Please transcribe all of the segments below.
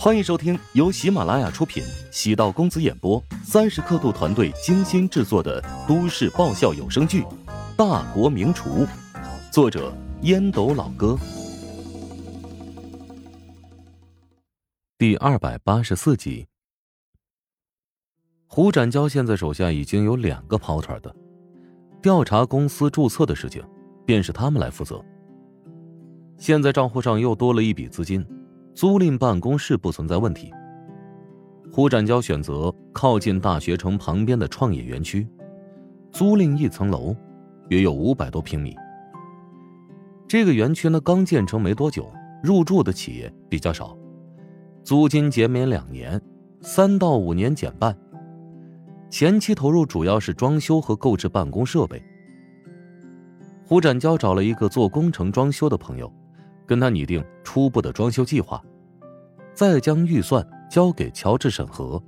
欢迎收听由喜马拉雅出品、喜道公子演播、三十刻度团队精心制作的都市爆笑有声剧《大国名厨》，作者烟斗老哥，第二百八十四集。胡展娇现在手下已经有两个跑腿的，调查公司注册的事情，便是他们来负责。现在账户上又多了一笔资金。租赁办公室不存在问题。胡展娇选择靠近大学城旁边的创业园区，租赁一层楼，约有五百多平米。这个园区呢刚建成没多久，入住的企业比较少，租金减免两年，三到五年减半。前期投入主要是装修和购置办公设备。胡展娇找了一个做工程装修的朋友。跟他拟定初步的装修计划，再将预算交给乔治审核。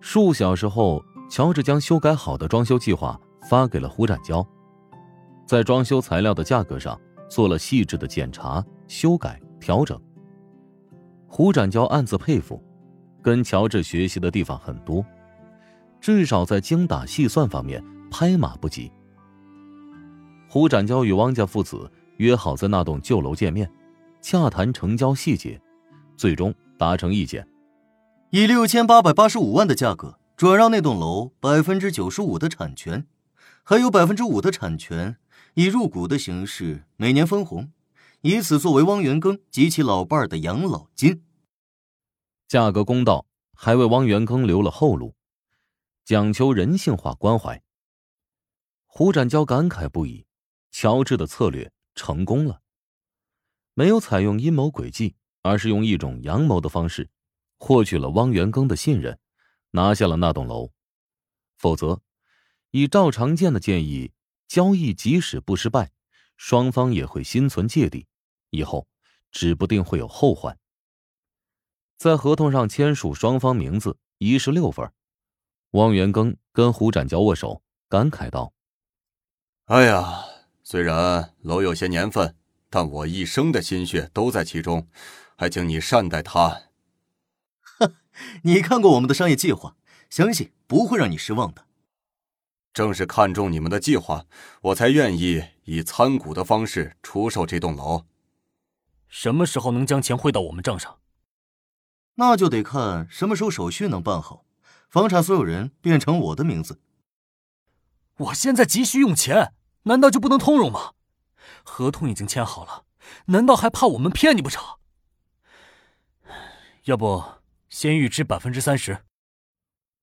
数小时后，乔治将修改好的装修计划发给了胡展娇，在装修材料的价格上做了细致的检查、修改、调整。胡展娇暗自佩服，跟乔治学习的地方很多，至少在精打细算方面拍马不及。胡展娇与汪家父子。约好在那栋旧楼见面，洽谈成交细节，最终达成意见，以六千八百八十五万的价格转让那栋楼百分之九十五的产权，还有百分之五的产权以入股的形式每年分红，以此作为汪元庚及其老伴儿的养老金。价格公道，还为汪元庚留了后路，讲求人性化关怀。胡展娇感慨不已，乔治的策略。成功了，没有采用阴谋诡计，而是用一种阳谋的方式，获取了汪元庚的信任，拿下了那栋楼。否则，以赵长健的建议，交易即使不失败，双方也会心存芥蒂，以后指不定会有后患。在合同上签署双方名字，一式六份。汪元庚跟胡展娇握手，感慨道：“哎呀。”虽然楼有些年份，但我一生的心血都在其中，还请你善待它。哼，你看过我们的商业计划，相信不会让你失望的。正是看中你们的计划，我才愿意以参股的方式出售这栋楼。什么时候能将钱汇到我们账上？那就得看什么时候手续能办好，房产所有人变成我的名字。我现在急需用钱。难道就不能通融吗？合同已经签好了，难道还怕我们骗你不成？要不先预支百分之三十？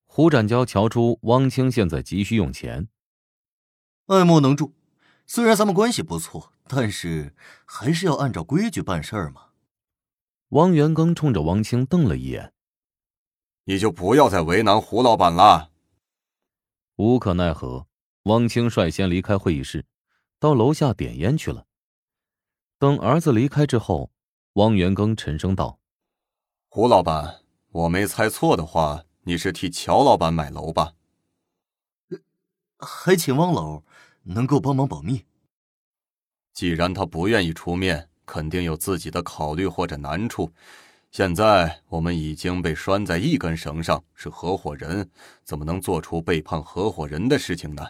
胡展娇瞧出汪清现在急需用钱，爱莫能助。虽然咱们关系不错，但是还是要按照规矩办事儿嘛。汪元庚冲着汪清瞪了一眼：“你就不要再为难胡老板了。”无可奈何。汪清率先离开会议室，到楼下点烟去了。等儿子离开之后，汪元庚沉声道：“胡老板，我没猜错的话，你是替乔老板买楼吧？还请汪老能够帮忙保密。既然他不愿意出面，肯定有自己的考虑或者难处。现在我们已经被拴在一根绳上，是合伙人，怎么能做出背叛合伙人的事情呢？”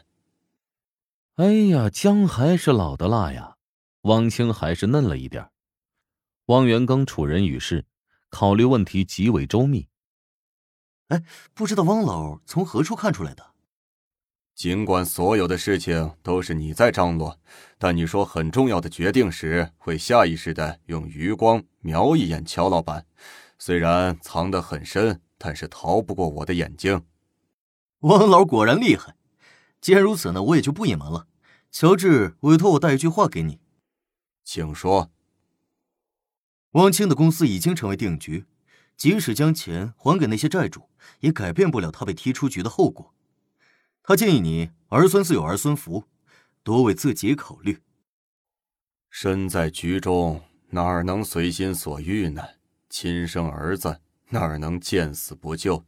哎呀，姜还是老的辣呀，汪清还是嫩了一点。汪元庚处人与事，考虑问题极为周密。哎，不知道汪老从何处看出来的？尽管所有的事情都是你在张罗，但你说很重要的决定时，会下意识的用余光瞄一眼乔老板。虽然藏得很深，但是逃不过我的眼睛。汪老果然厉害。既然如此呢，我也就不隐瞒了。乔治委托我带一句话给你，请说。汪清的公司已经成为定局，即使将钱还给那些债主，也改变不了他被踢出局的后果。他建议你儿孙自有儿孙福，多为自己考虑。身在局中，哪能随心所欲呢？亲生儿子哪能见死不救？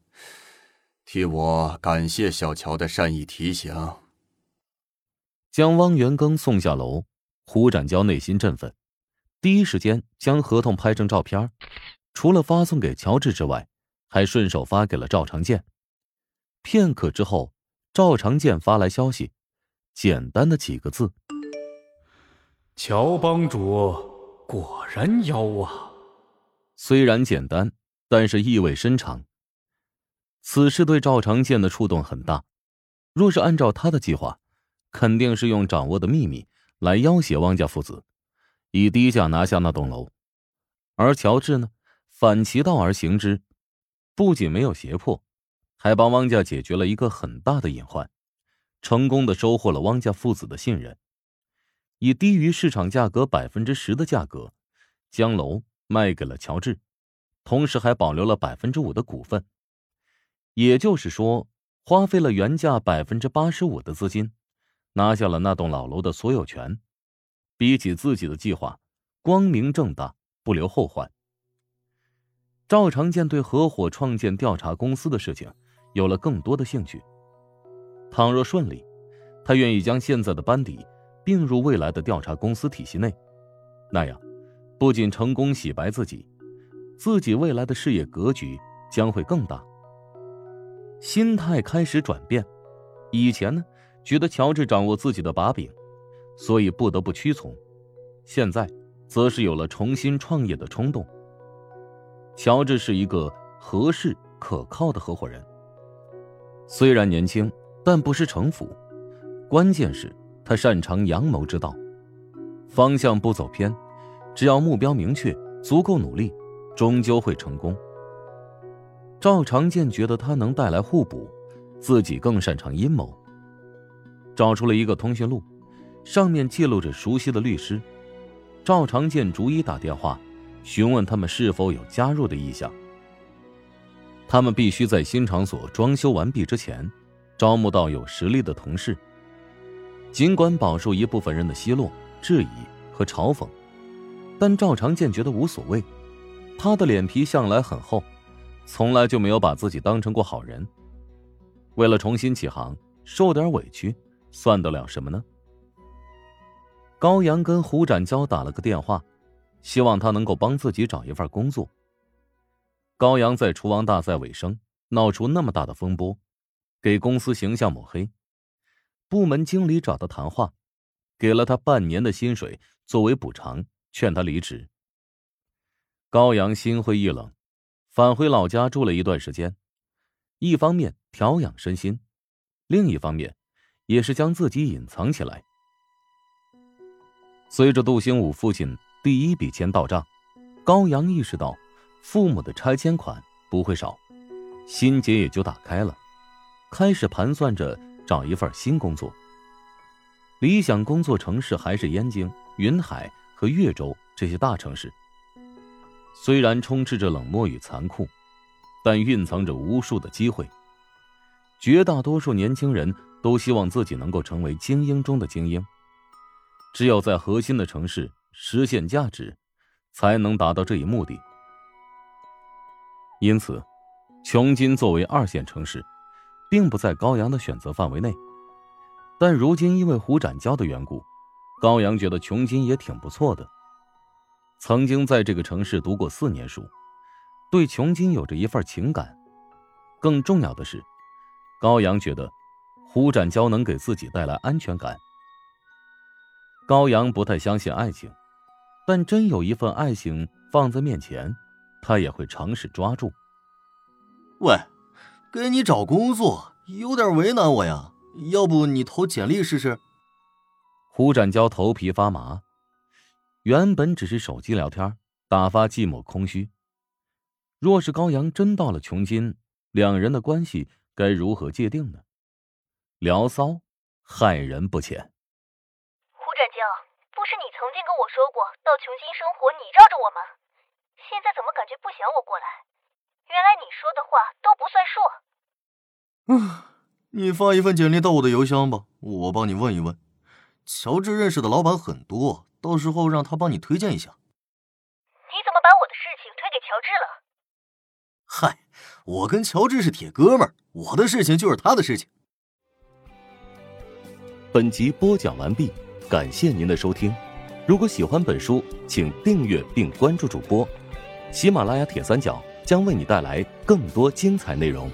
替我感谢小乔的善意提醒。将汪元庚送下楼，胡展娇内心振奋，第一时间将合同拍成照片，除了发送给乔治之外，还顺手发给了赵长健。片刻之后，赵长健发来消息，简单的几个字：“乔帮主果然妖啊。”虽然简单，但是意味深长。此事对赵长健的触动很大。若是按照他的计划，肯定是用掌握的秘密来要挟汪家父子，以低价拿下那栋楼。而乔治呢，反其道而行之，不仅没有胁迫，还帮汪家解决了一个很大的隐患，成功的收获了汪家父子的信任，以低于市场价格百分之十的价格，将楼卖给了乔治，同时还保留了百分之五的股份。也就是说，花费了原价百分之八十五的资金，拿下了那栋老楼的所有权。比起自己的计划，光明正大，不留后患。赵长健对合伙创建调查公司的事情有了更多的兴趣。倘若顺利，他愿意将现在的班底并入未来的调查公司体系内。那样，不仅成功洗白自己，自己未来的事业格局将会更大。心态开始转变，以前呢，觉得乔治掌握自己的把柄，所以不得不屈从；现在，则是有了重新创业的冲动。乔治是一个合适可靠的合伙人，虽然年轻，但不是城府，关键是他擅长阳谋之道，方向不走偏，只要目标明确，足够努力，终究会成功。赵长健觉得他能带来互补，自己更擅长阴谋。找出了一个通讯录，上面记录着熟悉的律师。赵长健逐一打电话，询问他们是否有加入的意向。他们必须在新场所装修完毕之前，招募到有实力的同事。尽管饱受一部分人的奚落、质疑和嘲讽，但赵长健觉得无所谓，他的脸皮向来很厚。从来就没有把自己当成过好人。为了重新起航，受点委屈，算得了什么呢？高阳跟胡展娇打了个电话，希望他能够帮自己找一份工作。高阳在厨王大赛尾声闹出那么大的风波，给公司形象抹黑，部门经理找他谈话，给了他半年的薪水作为补偿，劝他离职。高阳心灰意冷。返回老家住了一段时间，一方面调养身心，另一方面也是将自己隐藏起来。随着杜兴武父亲第一笔钱到账，高阳意识到父母的拆迁款不会少，心结也就打开了，开始盘算着找一份新工作。理想工作城市还是燕京、云海和岳州这些大城市。虽然充斥着冷漠与残酷，但蕴藏着无数的机会。绝大多数年轻人都希望自己能够成为精英中的精英。只有在核心的城市实现价值，才能达到这一目的。因此，琼金作为二线城市，并不在高阳的选择范围内。但如今因为胡展娇的缘故，高阳觉得琼金也挺不错的。曾经在这个城市读过四年书，对琼金有着一份情感。更重要的是，高阳觉得胡展娇能给自己带来安全感。高阳不太相信爱情，但真有一份爱情放在面前，他也会尝试抓住。喂，给你找工作有点为难我呀，要不你投简历试试？胡展娇头皮发麻。原本只是手机聊天，打发寂寞空虚。若是高阳真到了琼金，两人的关系该如何界定呢？聊骚，害人不浅。胡展江，不是你曾经跟我说过到琼金生活你罩着我吗？现在怎么感觉不想我过来？原来你说的话都不算数。嗯，你发一份简历到我的邮箱吧，我帮你问一问。乔治认识的老板很多。到时候让他帮你推荐一下。你怎么把我的事情推给乔治了？嗨，我跟乔治是铁哥们儿，我的事情就是他的事情。本集播讲完毕，感谢您的收听。如果喜欢本书，请订阅并关注主播。喜马拉雅铁三角将为你带来更多精彩内容。